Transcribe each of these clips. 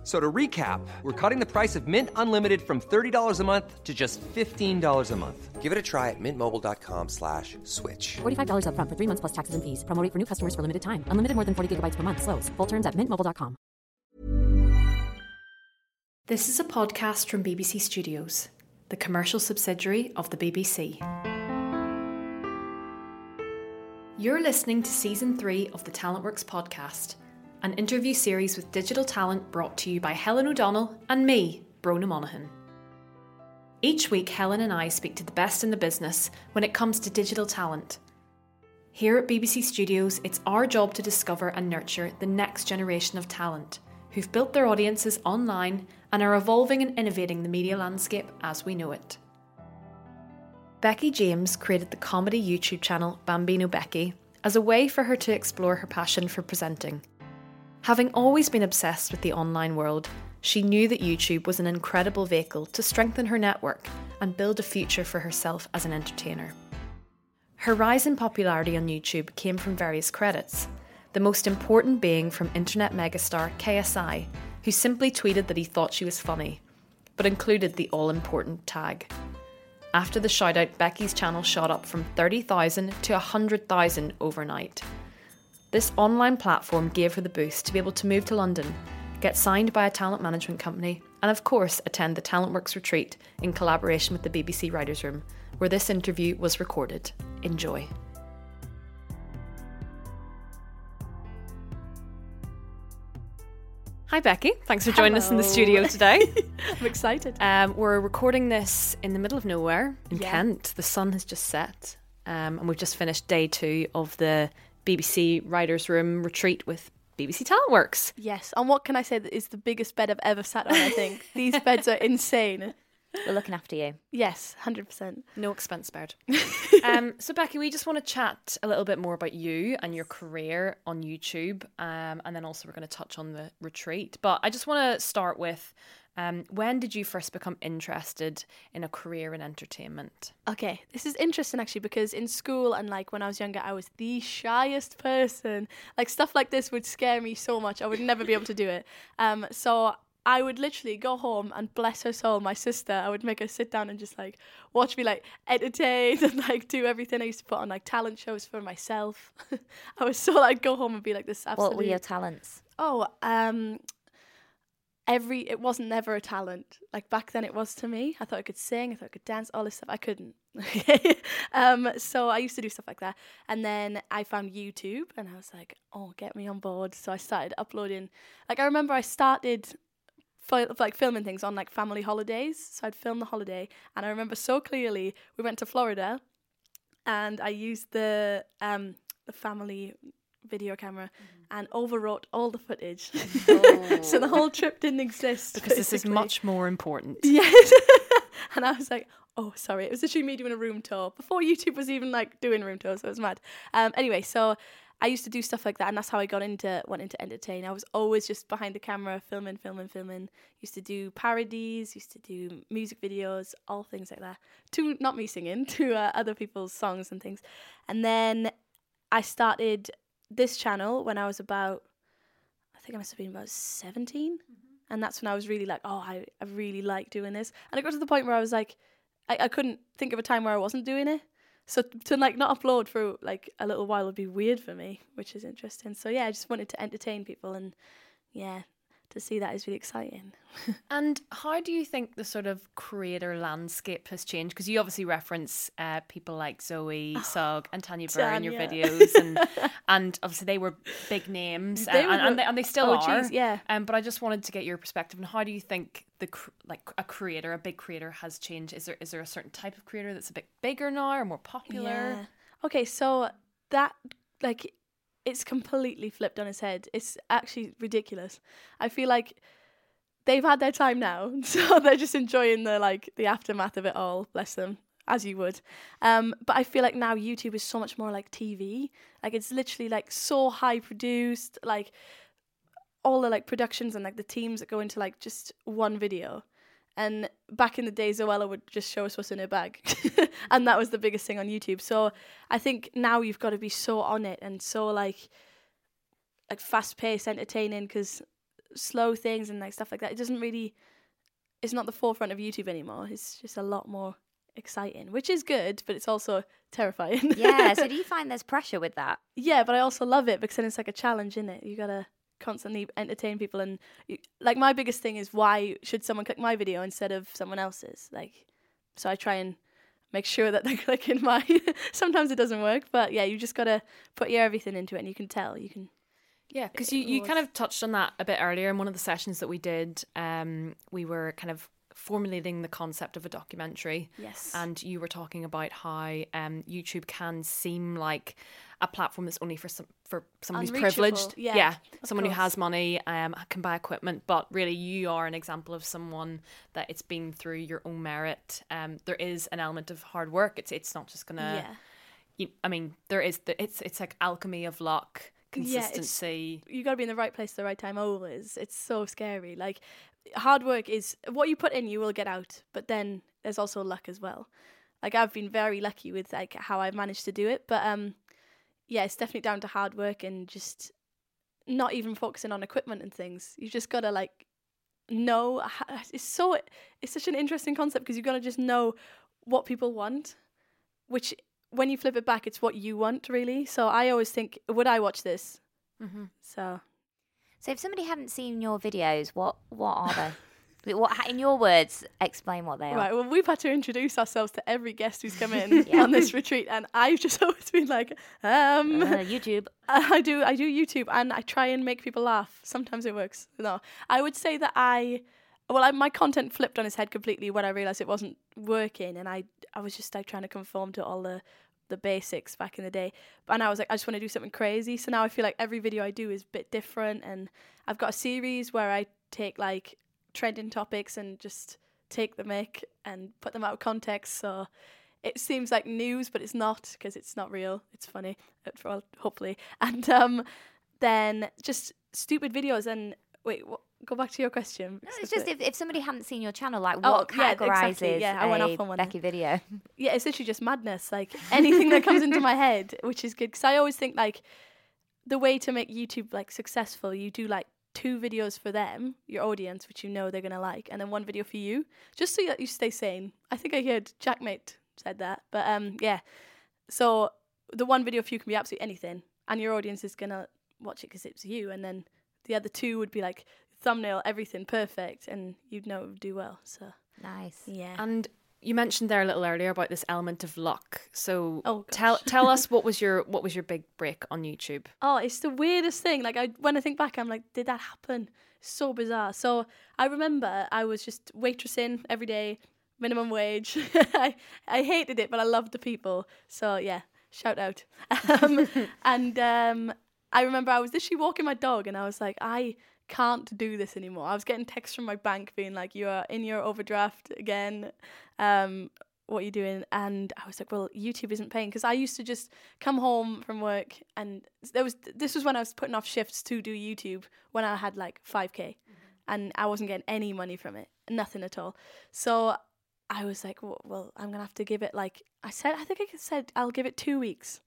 F- So to recap, we're cutting the price of Mint Unlimited from $30 a month to just $15 a month. Give it a try at mintmobile.com slash switch. $45 upfront for three months plus taxes and fees. Promo rate for new customers for limited time. Unlimited more than 40 gigabytes per month. Slows. Full terms at mintmobile.com. This is a podcast from BBC Studios, the commercial subsidiary of the BBC. You're listening to season three of the Talentworks podcast, an interview series with digital talent brought to you by Helen O'Donnell and me, Brona Monaghan. Each week, Helen and I speak to the best in the business when it comes to digital talent. Here at BBC Studios, it's our job to discover and nurture the next generation of talent who've built their audiences online and are evolving and innovating the media landscape as we know it. Becky James created the comedy YouTube channel Bambino Becky as a way for her to explore her passion for presenting. Having always been obsessed with the online world, she knew that YouTube was an incredible vehicle to strengthen her network and build a future for herself as an entertainer. Her rise in popularity on YouTube came from various credits, the most important being from internet megastar KSI, who simply tweeted that he thought she was funny, but included the all important tag. After the shoutout, Becky's channel shot up from 30,000 to 100,000 overnight. This online platform gave her the boost to be able to move to London, get signed by a talent management company, and of course, attend the Talentworks retreat in collaboration with the BBC Writers' Room, where this interview was recorded. Enjoy. Hi, Becky. Thanks for joining us in the studio today. I'm excited. Um, we're recording this in the middle of nowhere in Yeah. Kent. The sun has just set, um, and we've just finished day two of the BBC Writers' Room retreat with BBC Talentworks. yes, and what can I say that is the biggest bed I've ever sat on, I think. These beds are insane. We're looking after you. Yes, 100%. No expense spared. um, so, Becky, we just want to chat a little bit more about you and your career on YouTube, um, and then also we're going to touch on the retreat. But I just want to start with um, when did you first become interested in a career in entertainment? Okay, this is interesting actually because in school and like when I was younger, I was the shyest person. Like stuff like this would scare me so much. I would never be able to do it. Um, so I would literally go home and bless her soul, my sister. I would make her sit down and just like watch me like entertain and like do everything. I used to put on like talent shows for myself. I was so like I'd go home and be like this. Absolute... What were your talents? Oh, um, every it wasn't never a talent. Like back then, it was to me. I thought I could sing. I thought I could dance. All this stuff I couldn't. um, so I used to do stuff like that, and then I found YouTube, and I was like, oh, get me on board. So I started uploading. Like I remember, I started. Like filming things on like family holidays, so I'd film the holiday, and I remember so clearly we went to Florida, and I used the um the family video camera and overwrote all the footage. so the whole trip didn't exist. Because this is much more important. Yes. and I was like, oh, sorry. It was literally me doing a room tour before YouTube was even like doing room tours. So it was mad. Um, anyway, so I used to do stuff like that, and that's how I got into wanting to entertain. I was always just behind the camera, filming, filming, filming. Used to do parodies, used to do music videos, all things like that. To not me singing, to uh, other people's songs and things. And then I started this channel when I was about, I think I must have been about 17. Mm-hmm. And that's when I was really like, oh, I, I really like doing this. And it got to the point where I was like, I, I couldn't think of a time where I wasn't doing it. So to like not upload for like a little while would be weird for me, which is interesting. So yeah, I just wanted to entertain people and yeah, to see that is really exciting. And how do you think the sort of creator landscape has changed? Because you obviously reference uh, people like Zoe, Sugg, and Tanya Burr in your videos, and and obviously they were big names, They and, were and, and they, and they still OGs, are. yeah. Um, but I just wanted to get your perspective on how do you think the cr- like a creator, a big creator, has changed? Is there is there a certain type of creator that's a bit bigger now or more popular? Yeah. Okay, so that like it's completely flipped on its head. It's actually ridiculous. I feel like they've had their time now, so they're just enjoying the like the aftermath of it all. Bless them, as you would. Um, but I feel like now YouTube is so much more like TV. Like it's literally like so high produced. Like all the like productions and like the teams that go into like just one video. And back in the day, Zoella would just show us what's in her bag, and that was the biggest thing on YouTube. So I think now you've got to be so on it and so like, like fast paced, entertaining. Because slow things and like stuff like that, it doesn't really, it's not the forefront of YouTube anymore. It's just a lot more exciting, which is good, but it's also terrifying. Yeah. So do you find there's pressure with that? yeah, but I also love it because then it's like a challenge, is it? You gotta constantly entertain people, and like my biggest thing is why should someone click my video instead of someone else's? Like, so I try and make sure that they're clicking my. Sometimes it doesn't work, but yeah, you just gotta put your everything into it, and you can tell. You can. Yeah, because you, you kind of touched on that a bit earlier in one of the sessions that we did. Um, we were kind of formulating the concept of a documentary. Yes. And you were talking about how um, YouTube can seem like a platform that's only for some for someone who's privileged. yeah, of someone who has money um, can buy equipment, but really you are an example of someone that it's been through your own merit. Um, there is an element of hard work. It's it's not just gonna. yeah. You, I mean, there is the, it's it's like alchemy of luck, Yeah, consistency. you got to be in the right place at the right time always. It's so scary. Like hard work is what you put in, you will get out. But then there's also luck as well. Like I've been very lucky with like how I've managed to do it. But um, yeah, it's definitely down to hard work and just not even focusing on equipment and things. You've just gotta like know. It's so it's such an interesting concept because you've gotta just know what people want, which when you flip it back, it's what you want really. So I always think, would I watch this? Mm-hmm. So So if somebody hadn't seen your videos, what what are they? what in your words, explain what they are. Right, well, we've had to introduce ourselves to every guest who's come in on this retreat, and I've just always been like, um, Uh, YouTube. I do, I do YouTube, and I try and make people laugh. Sometimes it works. No, I would say that I, well, I, my content flipped on its head completely when I realized it wasn't working, and I, I was just like trying to conform to all the, the basics back in the day. And I was like, I just want to do something crazy. So now I feel like every video I do is a bit different, and I've got a series where I take like trending topics and just take the mic and put them out of context. So it seems like news, but it's not because it's not real. It's funny, uh, well, hopefully. And um, then just stupid videos. And wait, what, go back to your question. No, it's just if, if somebody hadn't seen your channel, like Oh, what yeah, categorizes exactly. Yeah, I went off on one Becky video? yeah, it's literally just madness. Like anything that comes into my head, which is good because I always think like the way to make YouTube like successful, you do like two videos for them, your audience, which you know they're gonna like, and then one video for you, just so that you stay sane. I think I heard Jackmate said that, but um, yeah. So the one video for you can be absolutely anything, and your audience is gonna watch it because it's you, and then the other two would be like thumbnail, everything perfect, and you'd know it would do well. So Nice. yeah. And you mentioned there a little earlier about this element of luck. So Oh, tell tell us what was your what was your big break on YouTube? Oh, it's the weirdest thing. Like I when I think back, I'm like, did that happen? So bizarre. So I remember I was just waitressing every day, minimum wage. I I hated it, but I loved the people. So yeah, shout out. Um, and um, I remember I was literally walking my dog, and I was like, I can't do this anymore. I was getting texts from my bank being like, you are in your overdraft again. Um, what are you doing? And I was like, well, YouTube isn't paying because I used to just come home from work and there was this was when I was putting off shifts to do YouTube when I had like 5k and I wasn't getting any money from it, nothing at all. So I was like, well, well, I'm gonna have to give it like I said. I think I said I'll give it two weeks,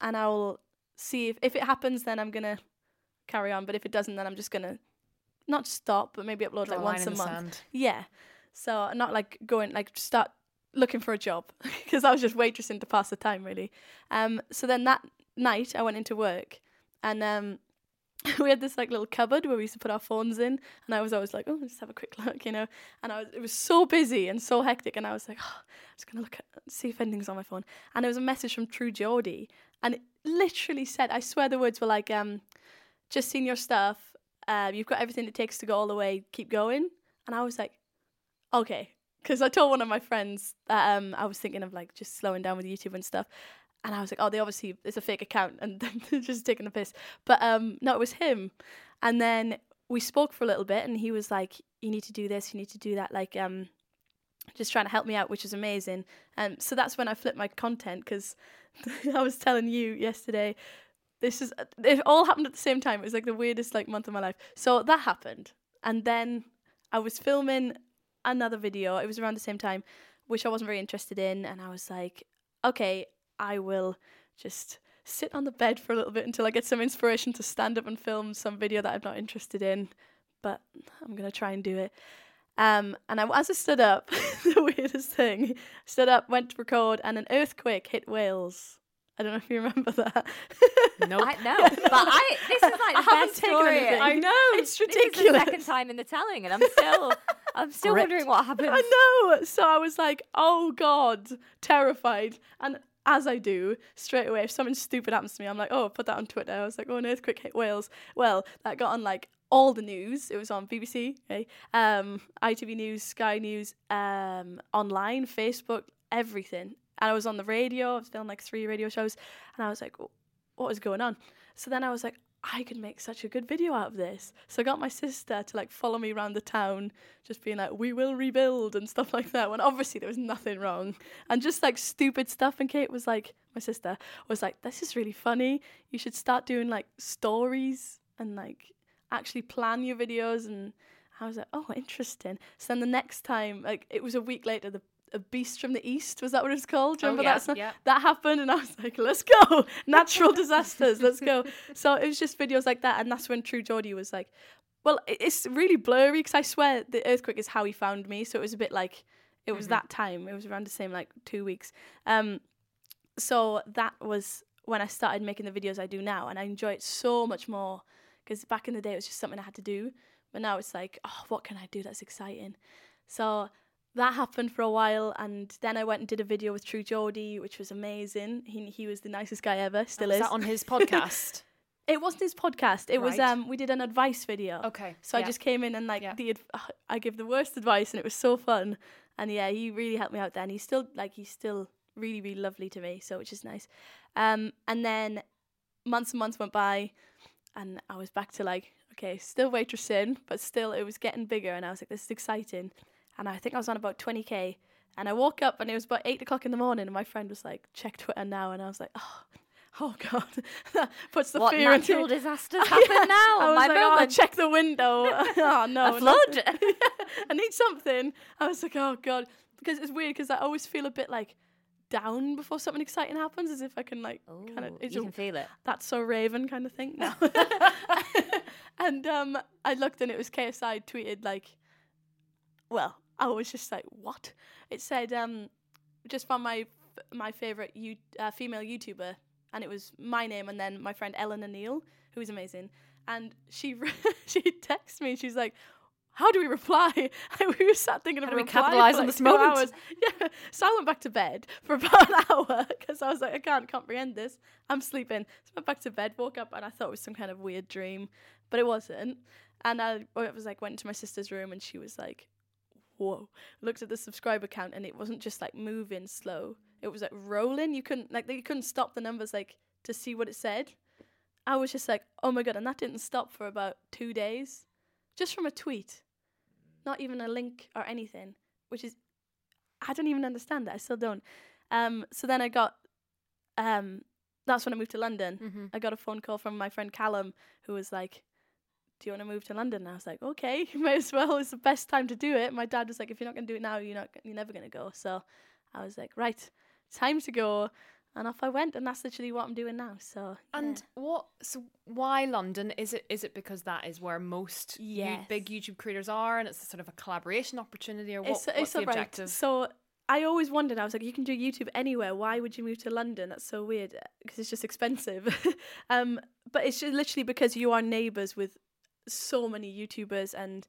and I'll see if if it happens. Then I'm gonna carry on. But if it doesn't, then I'm just gonna not stop, but maybe upload Draw like once a month. sand. Yeah. So not like going like start looking for a job because I was just waitressing to pass the time really. Um. So then that night I went into work and um. We had this like little cupboard where we used to put our phones in, and I was always like, "Oh, just have a quick look," you know. And I was, it was so busy and so hectic, and I was like, oh, "I'm just gonna look at see if anything's on my phone." And there was a message from True Geordie, and it literally said, "I swear the words were like, um, just seen your stuff. Uh, you've got everything it takes to go all the way. Keep going." And I was like, "Okay," because I told one of my friends that um, I was thinking of like just slowing down with YouTube and stuff. And I was like, oh, they obviously it's a fake account and they're just taking a piss. But um, no, it was him. And then we spoke for a little bit, and he was like, "You need to do this. You need to do that." Like um, just trying to help me out, which is amazing. And so that's when I flipped my content because I was telling you yesterday. This is it all happened at the same time. It was like the weirdest like month of my life. So that happened, and then I was filming another video. It was around the same time, which I wasn't very interested in, and I was like, okay, I will just sit on the bed for a little bit until I get some inspiration to stand up and film some video that I'm not interested in. But I'm gonna try and do it. Um, and I, as I stood up, the weirdest thing, stood up, went to record, and an earthquake hit Wales. I don't know if you remember that. Nope. I know, but I this is like I the haven't best story. anything. I know. It's This is ridiculous. the second time in the telling, and I'm still, I'm still Gripped. wondering what happened. I know. So I was like, oh God, terrified. And as I do, straight away, if something stupid happens to me, I'm like, oh, put that on Twitter. I was like, oh, an earthquake hit Wales. Well, that got on like all the news. It was on BBC, okay? um, ITV News, Sky News, um, online, Facebook, everything. And I was on the radio. I was filming like three radio shows. And I was like, what is going on? So then I was like, I could make such a good video out of this. So I got my sister to like follow me around the town, just being like, we will rebuild and stuff like that. When obviously there was nothing wrong. And just like stupid stuff. And Kate was like, my sister was like, this is really funny. You should start doing like stories and like actually plan your videos. And I was like, oh, interesting. So then the next time, like it was a week later, the a beast from the east was that what it was called? Do you Oh, remember yeah, that? song? yeah. That happened, and I was like, "Let's go! Natural disasters, let's go!" So it was just videos like that, and that's when True Geordie was like, "Well, it's really blurry because I swear the earthquake is how he found me." So it was a bit like it was that time. It was around the same like two weeks. Um, so that was when I started making the videos I do now, and I enjoy it so much more because back in the day it was just something I had to do, but now it's like, oh, what can I do that's exciting? So that happened for a while, and then I went and did a video with True Geordie, which was amazing. He he was the nicest guy ever, still Was is. that on his podcast? it wasn't his podcast. It was um we did an advice video. Okay, So I just came in and like Yeah. the adv- I give the worst advice, and it was so fun. And yeah, he really helped me out there, and he's still like he's still really really lovely to me, so which is nice. Um, and then months and months went by, and I was back to like okay, still waitressing, but still it was getting bigger, and I was like, this is exciting. And I think I was on about twenty k. And I woke up and it was about eight o'clock in the morning, and my friend was like, "Check Twitter now," and I was like, "Oh, oh God!" that puts the what fear into natural me. disasters happen now? I was My like, oh, moment. check the window. oh no, A flood. I need something. I was like, oh god, because it's weird because I always feel a bit like down before something exciting happens, as if I can like kind of. You can feel it. That's so Raven kind of thing. No. and um, I looked and it was KSI tweeted like, well, I was just like, what? It said um, just from my my favorite you uh, female YouTuber, and it was my name and then my friend Eleanor Neale, who is amazing, and she she texted me. and She's like. How do we reply? We were sat thinking of How a do we reply capitalise for, on like, this moment? hours. Yeah, so I went back to bed for about an hour because I was like, I can't comprehend this. I'm sleeping. So I went back to bed, woke up, and I thought it was some kind of weird dream, but it wasn't. And I, I was like, went into my sister's room, and she was like, "Whoa!" Looked at the subscriber count, and it wasn't just like moving slow. It was like rolling. You couldn't like you couldn't stop the numbers like to see what it said. I was just like, "Oh my god!" And that didn't stop for about two days, just from a tweet, not even a link or anything, which is I don't even understand that. I still don't. Um, so then I got, um, that's when I moved to London. Mhm. I got a phone call from my friend Callum, who was like, "Do you want to move to London?" And I was like, "Okay, may as well. It's the best time to do it." My dad was like, "If you're not gonna do it now, you're not. You're never gonna go." So I was like, "Right, time to go." And off I went, and that's literally what I'm doing now. So And what? So why London? Is it is it because that is where most Yes. big YouTube creators are, and it's a sort of a collaboration opportunity, or what, it's, what's it's the alright. objective? So I always wondered. I was like, you can do YouTube anywhere. Why would you move to London? That's so weird because it's just expensive. um, but it's just literally because you are neighbours with so many YouTubers and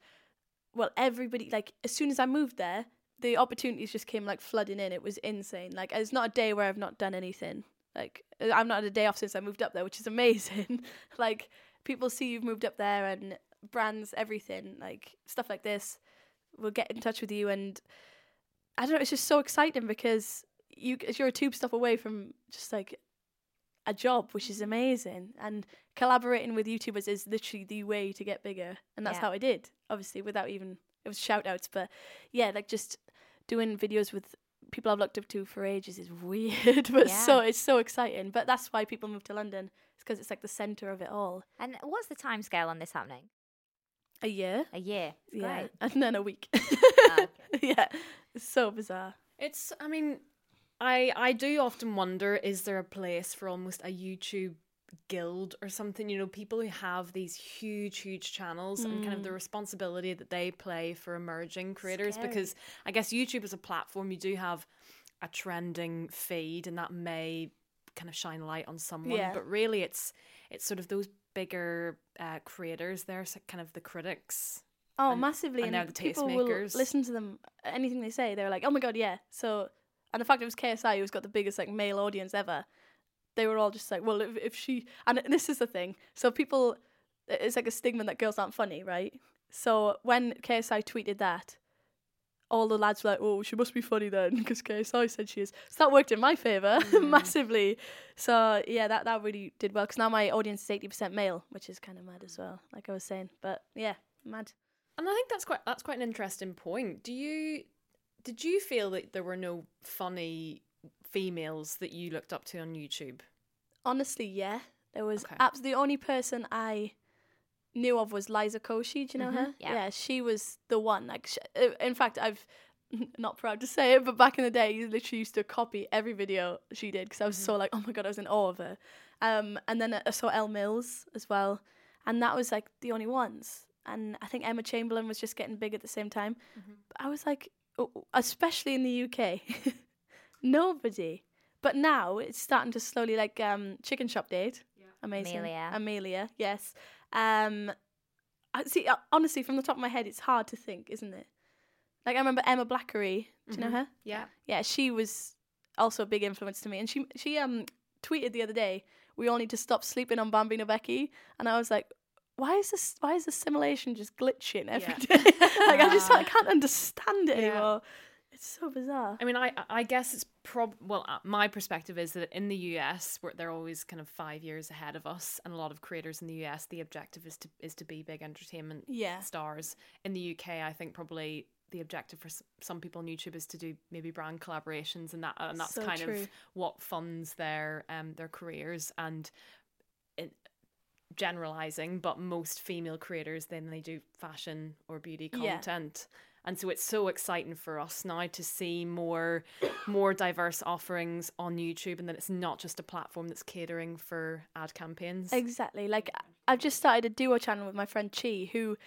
well, everybody. Like as soon as I moved there, the opportunities just came like flooding in. It was insane. Like it's not a day where I've not done anything. Like uh, I've not had a day off since I moved up there, which is amazing. like people see you've moved up there and brands, everything, like stuff like this will get in touch with you and I don't know, it's just so exciting because you you're a tube stop away from just like a job, which is amazing. And collaborating with YouTubers is literally the way to get bigger. And that's Yeah. how I did, obviously, without even it was shout outs, but yeah, like just doing videos with people I've looked up to for ages is weird, but Yeah. so it's so exciting. But that's why people move to London. It's because it's like the center of it all. And what's the time scale on this happening? A year, A year. It's yeah, Great. and then a week. Oh, okay. yeah, it's so bizarre. It's. I mean, I I do often wonder: is there a place for almost a YouTube guild or something? You know, people who have these huge, huge channels and kind of the responsibility that they play for emerging creators. Scary. Because I guess YouTube is a platform, you do have a trending feed, and that may kind of shine light on someone. Yeah. But really, it's it's sort of those bigger uh, creators. They're kind of the critics. Oh, And- massively. and And, the people will listen to them, anything they say. They're like, oh my God, yeah. So, and the fact it was KSI who's got the biggest like male audience ever, they were all just like, well, if, if she, and this is the thing. So people, it's like a stigma that girls aren't funny, right? So when KSI tweeted that, all the lads were like, oh, she must be funny then because KSI said she is. So that worked in my favour mm. massively. So yeah, that, that really did well because now my audience is 80% male, which is kind of mad as well, like I was saying. But yeah, mad. And I think that's quite that's quite an interesting point. Do you did you feel that there were no funny females that you looked up to on YouTube? Honestly, yeah. There was Okay. abs- the only person I knew of was Liza Koshy. Do you know her? Yeah. she was the one. Like, sh- uh, in fact, I've not proud to say it, but back in the day, I literally used to copy every video she did because I was so like, oh my god, I was in awe of her. Um, and then I saw Elle Mills as well, and that was like the only ones. And I think Emma Chamberlain was just getting big at the same time. But I was like, especially in the UK, nobody. But now it's starting to slowly like um, Chicken Shop Date. Amazing. Amelia. Amelia, yes. Um, I see. uh, Honestly, from the top of my head, it's hard to think, isn't it? Like I remember Emma Blackery. Do you know her? Yeah. Yeah, she was also a big influence to me, and she she um tweeted the other day, "We all need to stop sleeping on Bambino Becky," and I was like. Why is this? Why is the simulation just glitching every Yeah. day? like I just I can't understand it Yeah. anymore. It's so bizarre. I mean, I I guess it's prob well. uh, My perspective is that in the US, where they're always kind of five years ahead of us, and a lot of creators in the US, the objective is to is to be big entertainment Yeah. stars. In the UK, I think probably the objective for some people on YouTube is to do maybe brand collaborations, and that and that's So kind true. of what funds their um their careers and. In, generalizing but most female creators then they do fashion or beauty Yeah. content and so it's so exciting for us now to see more more diverse offerings on YouTube and that it's not just a platform that's catering for ad campaigns. Exactly. Like I've just started a duo channel with my friend Chi, who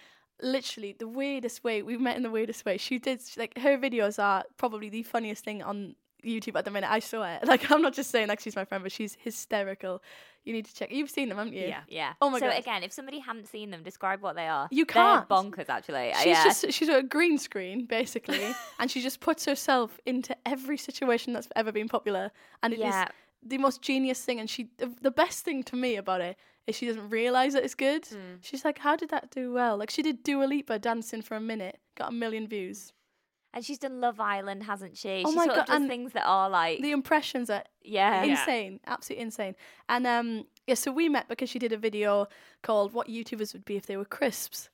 literally the weirdest way we met in the weirdest way. She did like her videos are probably the funniest thing on YouTube at the minute. I saw it. Like I'm not just saying like she's my friend, but she's hysterical. You need to check. You've seen them, haven't you? Yeah. Yeah. Oh my so God. again, if somebody hadn't seen them, describe what they are. You They're can't. bonkers, actually. Uh, she's yeah. just she's a green screen basically, and she just puts herself into every situation that's ever been popular, and it is Yeah. the most genius thing. And she the, the best thing to me about it is she doesn't realize that it's good. Hmm. She's like, how did that do well? Like she did Dua Lipa dancing for a minute, got a million views. And she's done Love Island, hasn't she? Oh she my sort God, of does and things that are like, The impressions are yeah. Yeah. insane, absolutely insane. And um, yeah, so we met because she did a video called "What YouTubers Would Be If They Were Crisps."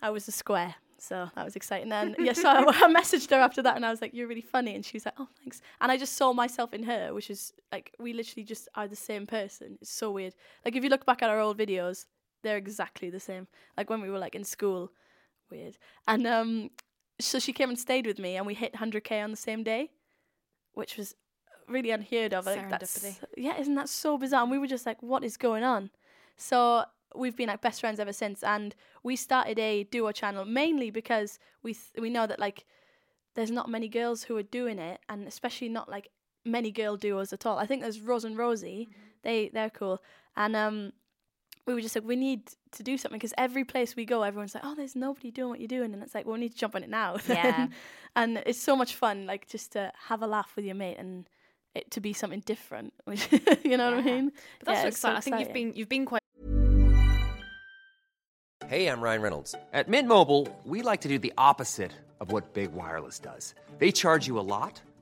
I was a square, so that was exciting. And yeah, so I, I messaged her after that, and I was like, "You're really funny," and she was like, "Oh, thanks." And I just saw myself in her, which is like we literally just are the same person. It's so weird. Like if you look back at our old videos, they're exactly the same. Like when we were like in school, weird. And um, so she came and stayed with me, and we hit 100k on the same day, which was really unheard of. Like, that's, yeah, isn't that so bizarre? And we were just like, what is going on? So we've been like best friends ever since, and we started a duo channel mainly because we th- we know that like there's not many girls who are doing it, and especially not like many girl duos at all. I think there's Rose and Rosie, they they're cool, and um. We were just like, we need to do something because every place we go, everyone's like, oh, there's nobody doing what you're doing. And it's like, well, we need to jump on it now. Yeah. and it's so much fun, like just to have a laugh with your mate and it to be something different. Which, you know what I mean? But that's Yeah, so it's so exciting. I think you've been you've been quite Hey, I'm Ryan Reynolds. At Mint Mobile, we like to do the opposite of what Big Wireless does. They charge you a lot,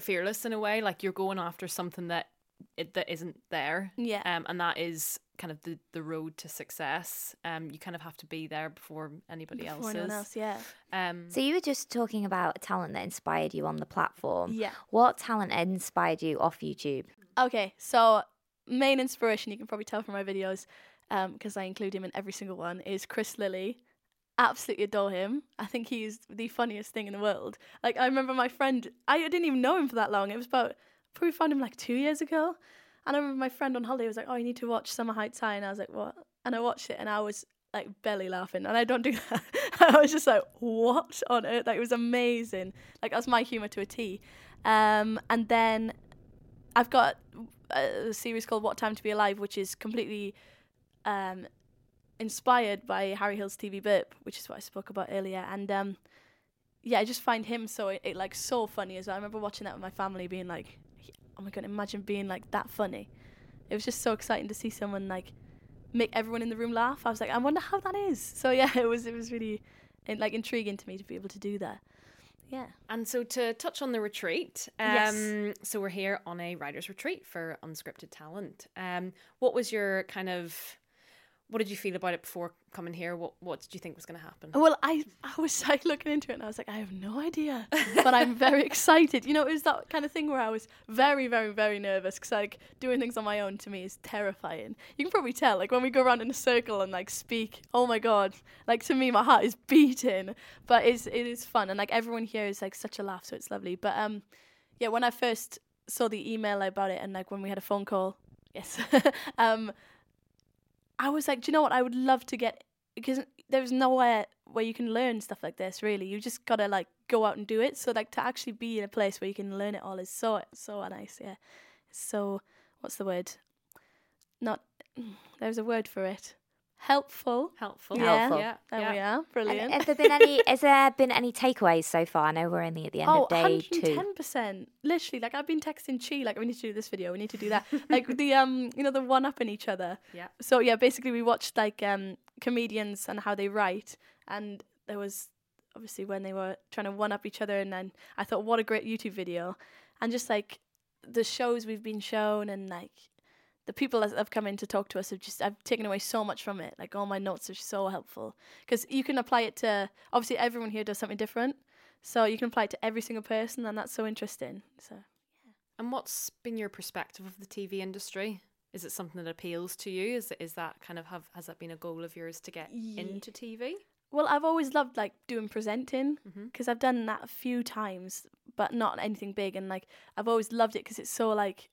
Fearless in a way like you're going after something that it, that isn't there Yeah. um and that is kind of the the road to success um you kind of have to be there before anybody else Before is anyone else, yeah. um So you were just talking about talent that inspired you on the platform. Yeah. What talent inspired you off YouTube? Okay, so main inspiration you can probably tell from my videos, um, because I include him in every single one, is Chris Lilley. Absolutely adore him. I think he's the funniest thing in the world. Like I remember my friend, I didn't even know him for that long. It was about probably found him like two years ago, and I remember my friend on holiday was like, "Oh, you need to watch Summer Heights High," and I was like, "What?" And I watched it, and I was like belly laughing, and I don't do that. I was just like, "What on earth?" Like it was amazing. Like that's my humor to a T. Um, and then I've got a series called What Time to Be Alive, which is completely um, inspired by Harry Hill's TV Burp, which is what I spoke about earlier. And um, yeah, I just find him so it, it, like so funny as well. I remember watching that with my family, being like, "Oh my god, imagine being like that funny." It was just so exciting to see someone like make everyone in the room laugh. I was like, I wonder how that is. So yeah, it was it was really uh, like intriguing to me to be able to do that. Yeah. And so to touch on the retreat, um, Yes. so we're here on a writer's retreat for unscripted talent. Um, what was your kind of, what did you feel about it before coming here? What what did you think was going to happen? Well, I I was like looking into it and I was like, I have no idea, but I'm very excited. You know, it was that kind of thing where I was very, very, very nervous because like doing things on my own to me is terrifying. You can probably tell, like when we go around in a circle and like speak. Oh my god, like to me, my heart is beating. But it's it is fun and like everyone here is like such a laugh, so it's lovely. But um, yeah, when I first saw the email about it and like when we had a phone call, yes, um, I was like, do you know what? I would love to get because there's nowhere where you can learn stuff like this. Really, you just gotta like go out and do it. So like to actually be in a place where you can learn it all is so so nice. Yeah, so what's the word? Not there's a word for it. Helpful. Helpful. Yeah, Helpful. Yeah. there yeah. we are. And Brilliant. have there been any? has there been any takeaways so far? I know we're only at the end Oh, of day two. 110%. Literally, like I've been texting Chi, like we need to do this video, we need to do that. like the um, you know, the one up in each other. Yeah. So yeah, basically we watched like um comedians and how they write, and there was obviously when they were trying to one up each other, and then I thought, what a great YouTube video, and just like the shows we've been shown, and like the people that have come in to talk to us have just I've taken away so much from it. Like all my notes are so helpful because you can apply it to obviously everyone here does something different, so you can apply it to every single person, and that's so interesting. So yeah. And what's been your perspective of the TV industry? Is it something that appeals to you? Is is that kind of have has that been a goal of yours to get Ye- into TV? Well, I've always loved like doing presenting mm-hmm. because I've done that a few times, but not anything big. And like I've always loved it because it's so like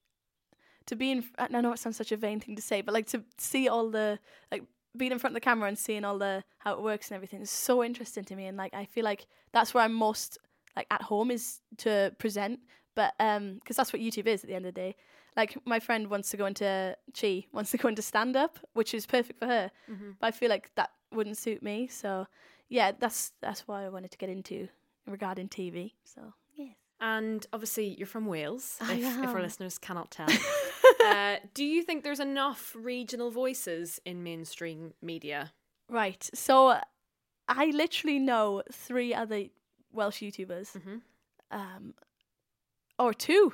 to be in. I know it sounds such a vain thing to say, but like to see all the like being in front of the camera and seeing all the how it works and everything is so interesting to me. And like I feel like that's where I'm most like at home is to present. But um, because that's what YouTube is at the end of the day. Like my friend wants to go into Chi wants to go into stand up, which is perfect for her. But I feel like that wouldn't suit me. So yeah, that's that's why I wanted to get into regarding TV. So yes. And obviously, you're from Wales, if, if our listeners cannot tell. uh, do you think there's enough regional voices in mainstream media? Right. So I literally know three other Welsh YouTubers. Um, or two.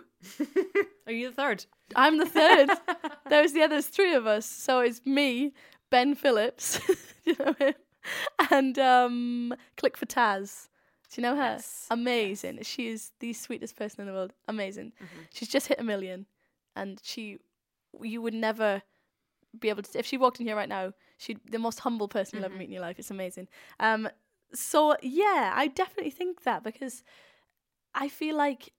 Are you the third? I'm the third. There's the others three of us. So it's me, Ben Phillips, do you know him? And um, Clickfortaz. Do you know her? Yes, Amazing. She is the sweetest person in the world. Amazing. She's just hit a million, and she, you would never be able to. If she walked in here right now, she'd the most humble person you'll ever meet in your life. It's amazing. Um, so yeah, I definitely think that because I feel like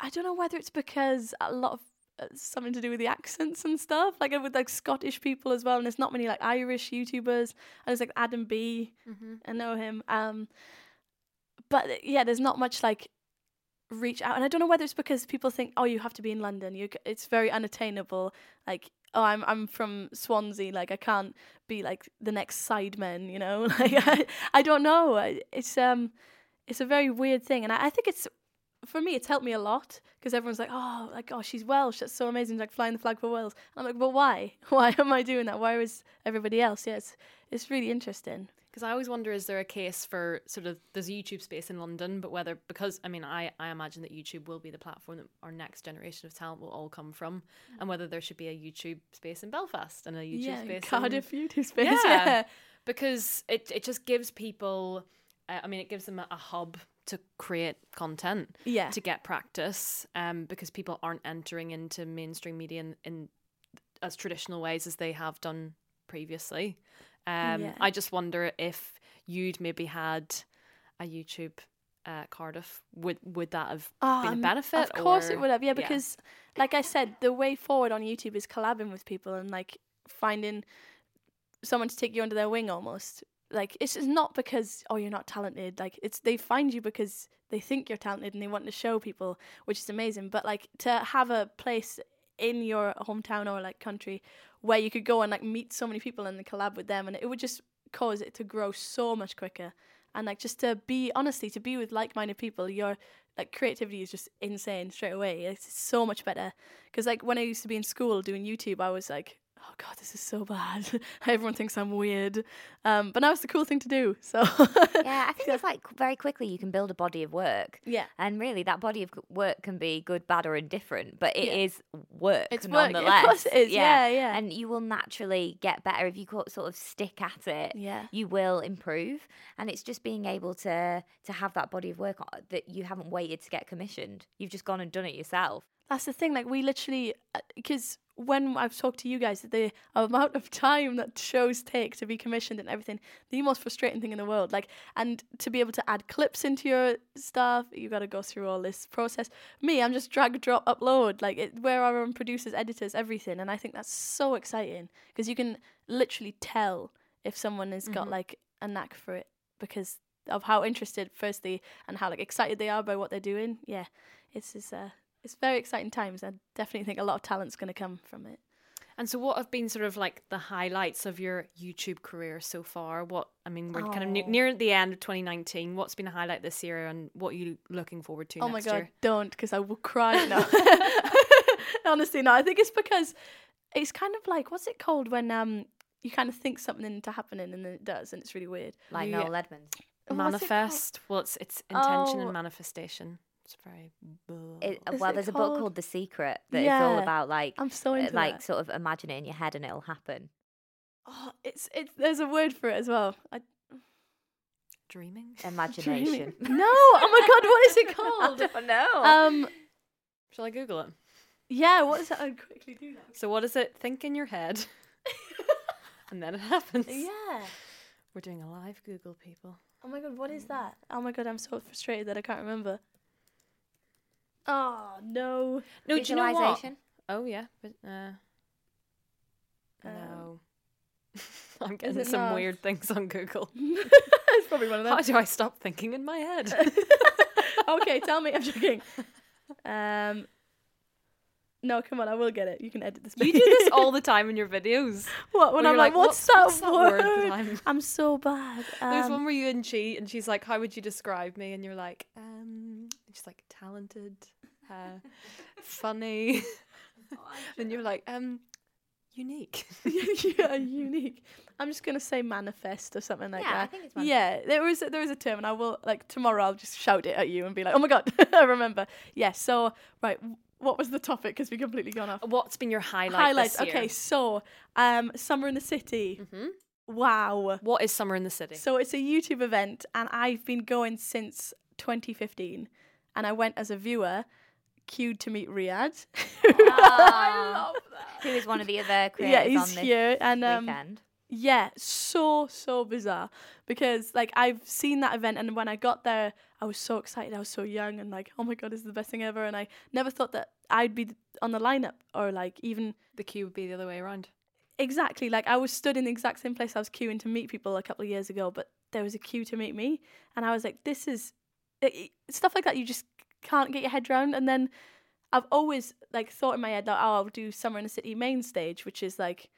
I don't know whether it's because a lot of uh, something to do with the accents and stuff, like with like Scottish people as well. And there's not many like Irish YouTubers. And there's like Adam B. I know him. Um, but uh, yeah, there's not much like reach out, and I don't know whether it's because people think, oh, you have to be in London. You, it's very unattainable. Like, oh, I'm I'm from Swansea. Like, I can't be like the next Sidemen. You know, like I, I don't know. It's um, it's a very weird thing, and I, I think it's for me, it's helped me a lot because everyone's like, oh, like, oh, she's Welsh. That's so amazing. Like flying the flag for Wales. And I'm like, but why? Why am I doing that? Why is everybody else? Yeah, it's it's really interesting. Because I always wonder, is there a case for sort of there's a YouTube space in London, but whether because I mean I I imagine that YouTube will be the platform that our next generation of talent will all come from, and whether there should be a YouTube space in Belfast and a YouTube yeah, space Cardiff in, YouTube space. yeah, Yeah. because it it just gives people, uh, I mean, it gives them a, a hub to create content, Yeah. to get practice, um, because people aren't entering into mainstream media in, in as traditional ways as they have done previously. Um, Yeah. I just wonder if you'd maybe had a YouTube uh, Cardiff, would would that have been a Um, benefit? Of course or- it would have, yeah, because like I said, the way forward on YouTube is collabing with people and like finding someone to take you under their wing almost. Like it's just not because oh you're not talented. Like it's they find you because they think you're talented and they want to show people, which is amazing. But like to have a place in your hometown or like country where you could go and like meet so many people and collab with them and it would just cause it to grow so much quicker. And like just to be honestly to be with like-minded people your like creativity is just insane straight away. It's so much better. Because like when i used to be in school doing youtube i was like oh god this is so bad everyone thinks i'm weird um but now it's the cool thing to do so Yeah, I think it's like very quickly you can build a body of work. Yeah. And really, that body of work can be good, bad, or indifferent, but it is Yeah. work. It's work, of nonetheless. course it is, yeah, yeah. And you will naturally get better if you sort of stick at it. Yeah. You will improve, and it's just being able to to have that body of work that you haven't waited to get commissioned. You've just gone and done it yourself. That's the thing. Like we literally, because when I've talked to you guys, the amount of time that shows take to be commissioned and everything, the most frustrating thing in the world. Like, and to be able to add clips into your stuff, you got to go through all this process. Me, I'm just drag, drop, upload. Like, it, we're our own producers, editors, everything, and I think that's so exciting because you can literally tell if someone has got like a knack for it because of how interested, firstly, and how like excited they are by what they're doing. Yeah, it's just uh, it's very exciting times. I definitely think a lot of talent's going to come from it. And so, what have been sort of like the highlights of your YouTube career so far? What I mean, we're kind of ne- Oh. near the end of 2019. What's been a highlight this year, and what are you looking forward to oh my god, year? don't because I will cry now. Honestly, no. I think it's because it's kind of like what's it called when um you kind of think something into happening and then it does, and it's really weird. Like Yeah. Noel Edmonds. What's it? Manifest. Well, it's it's intention Oh. and manifestation. It's very. It, Is well, it there's a book called? called The Secret that is all about like I'm so uh, into like that. sort of imagine it in your head and it'll happen. Oh, it's it's there's a word for it as well. I, dreaming. Imagination. no, oh my god, what is it called? I don't know. um, Shall I Google it? yeah, what is that? I'll quickly do that. So, what is it? Think in your head, and then it happens. Yeah. We're doing a live Google, people. Oh my god, what is that? Oh my god, I'm so frustrated that I can't remember. Oh no. No, do you know what? Oh yeah, but uh, no. I'm getting some not? weird things on Google. it's probably one of them. How do I stop thinking in my head? okay, tell me. I'm joking. Um. No, come on, I will get it. You can edit this. you do this all the time in your videos. What? When I'm like, what's, "What's- that what's that word? I'm-" I'm so bad. There's Um, one where you and she, and she's like, "How would you describe me?" And you're like, "Um," she's like, "Talented, uh, funny," and you're like, "Um, unique." yeah, unique. I'm just gonna say manifest or something like Yeah, I that. think it's manifest. yeah, there was there was a term, and I will like tomorrow. I'll just shout it at you and be like, "Oh my god, I remember." Yes. so right, what was the topic? Because we completely gone off. What's been your highlight? Highlights. Okay, so um, summer in the city. Wow. What is summer in the city? So it's a YouTube event, and I've been going since 2015. And I went as a viewer, queued to meet Riyadh. I love that. Who is one of the other creators Yeah, on he's this here, and um, weekend? Yeah, so so bizarre because like I've seen that event and when I got there I was so excited. I was so young and like, oh my god, this is the best thing ever and I never thought that I'd be on the lineup or like even The queue would be the other way around. exactly like I was stood in the exact same place I was queuing to meet people a couple of years ago, but there was a queue to meet me and I was like, this is stuff like that you just can't get your head around and then I've always like thought in my head that oh I'll do Summer in the City main stage, which is like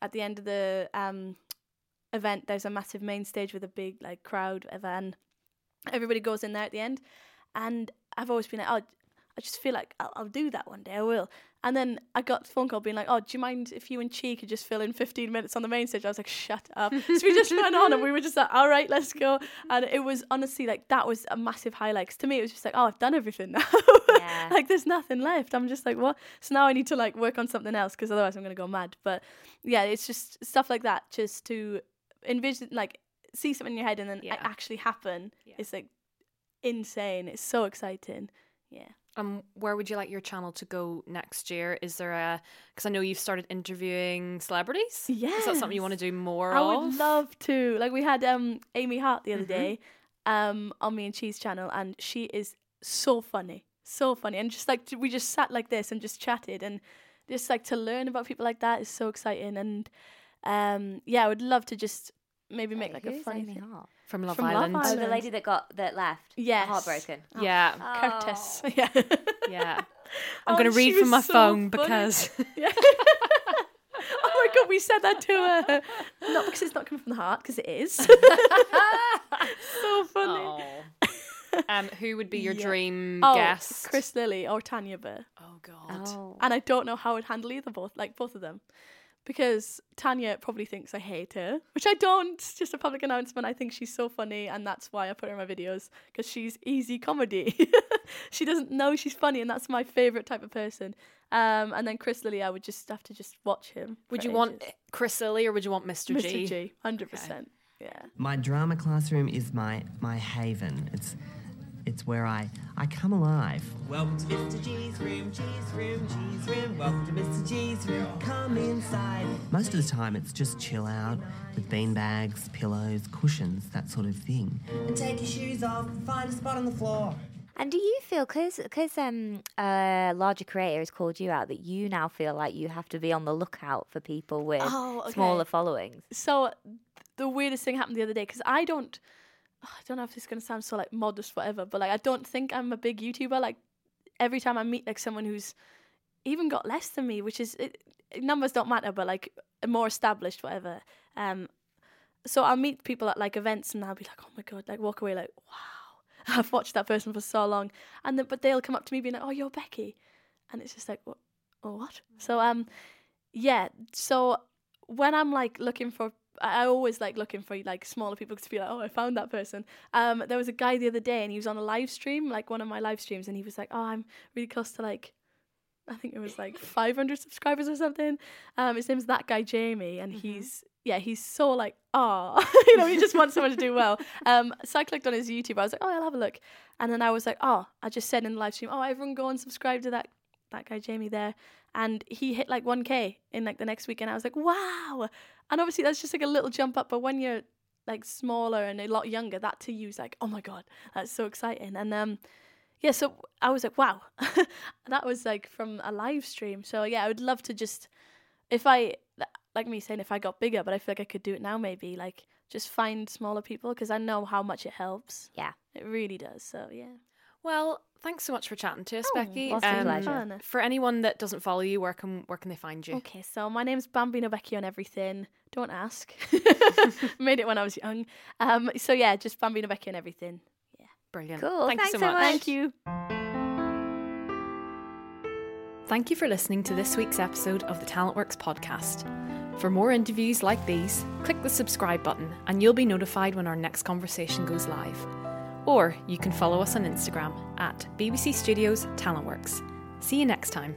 at the end of the um event there's a massive main stage with a big like crowd and everybody goes in there at the end. And I've always been like oh I just feel like I'll, I'll do that one day I will and then I got a phone call being like oh do you mind if you and Chi could just fill in 15 minutes on the main stage? I was like shut up. So we just went on and we were just like all right let's go. And it was honestly like that was a massive highlight 'cause to me it was just like oh I've done everything now. Yeah. like there's nothing left. I'm just like what? So now I need to like work on something else because otherwise I'm gonna go mad. But yeah it's just stuff like that just to envision like see something in your head and then Yeah. it actually happen Yeah. it's like insane. It's so exciting. Yeah Um, where would you like your channel to go next year? Is there a because I know you've started interviewing celebrities. Yeah, Is that something you want to do more I of? would love to. Like we had um Amy Hart the other Mhm. day um on me and Cheese channel and she is so funny. So funny. And just like we just sat like this and just chatted and just like to learn about people like that is so exciting and um yeah, I would love to just maybe make like a funny Amy thing. Hart? from Love From Love Island. Oh, the Island. lady that got that left. Yes. Heartbroken. Yeah, Curtis. Oh. Yeah. yeah. I'm Oh, going to she read from my so phone funny. because Yeah. oh my god, we said that to her. Not because it's not coming from the heart, because it is. so funny. um, who would be your Yeah. dream Oh, guest? Chris Lilley or Tanya Burr. Oh God. Oh. And I don't know how I'd handle either both, like both of them. Because Tanya probably thinks I hate her, which I don't. It's just a public announcement. I think she's so funny, and that's why I put her in my videos because she's easy comedy. she doesn't know she's funny, and that's my favorite type of person. Um, and then Chris Lilley, I would just have to just watch him. Would for you want. Chris Lilley or would you want Mr. G? Mr. G? Hundred percent. Yeah. My drama classroom is my my haven. It's it's where I I come alive. Welcome to Mr. G's room, G's room, G's room. Welcome to Mr. G's room. Come inside. Most of the time, it's just chill out with beanbags, pillows, cushions, that sort of thing. And take your shoes off. Find a spot on the floor. And do you feel because because um a larger creator has called you out that you now feel like you have to be on the lookout for people with Oh, okay. smaller followings? So the weirdest thing happened the other day because I don't, I don't know if this is gonna sound so like modest, whatever, but like I don't think I'm a big YouTuber. Like every time I meet like someone who's even got less than me, which is it, numbers don't matter, but like more established, whatever. Um, so I'll meet people at like events and I'll be like, oh my god, like walk away like, wow, I've watched that person for so long, and then but they'll come up to me being like, oh, you're Becky, and it's just like, what, oh what? So um, yeah, so when I'm like looking for, I always like looking for like smaller people to be like, oh, I found that person. Um, there was a guy the other day and he was on a live stream, like one of my live streams, and he was like, oh, I'm really close to like, I think it was like 500 subscribers or something. Um, his name's that guy Jamie, and he's yeah, he's so like, ah, you know, he just wants someone to do well. Um, so I clicked on his YouTube. I was like, oh, I'll have a look, and then I was like, oh, I just said in the live stream, oh, everyone go and subscribe to that that guy Jamie there, and he hit like 1k in like the next week, and I was like, wow. And obviously that's just like a little jump up, but when you're like smaller and a lot younger, that to you is like, oh my god, that's so exciting. And um, yeah, so I was like, wow, that was like from a live stream. So yeah, I would love to just, if I like me saying, if I got bigger, but I feel like I could do it now, maybe like just find smaller people because I know how much it helps. Yeah. It really does. So yeah. Well, thanks so much for chatting to us, Oh, Becky. what's Um, pleasure. For anyone that doesn't follow you, where can where can they find you? Okay, so my name's Bambino Becky on everything. Don't ask. Made it when I was young. Um, so yeah, just Bambino Becky on everything. Yeah, brilliant. Cool, Thank you so thanks so much. much. Thank you. Thank you for listening to this week's episode of the Talentworks podcast. For more interviews like these, click the subscribe button and you'll be notified when our next conversation goes live. Or you can follow us on Instagram at BBC Studios Talentworks. See you next time.